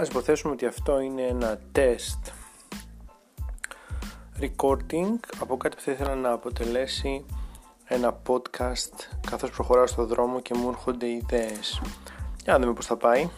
Ας υποθέσουμε ότι αυτό είναι ένα τεστ recording από κάτι που θα ήθελα να αποτελέσει ένα podcast καθώς προχωράω στο δρόμο και μου έρχονται ιδέες. Για να δούμε πώς θα πάει.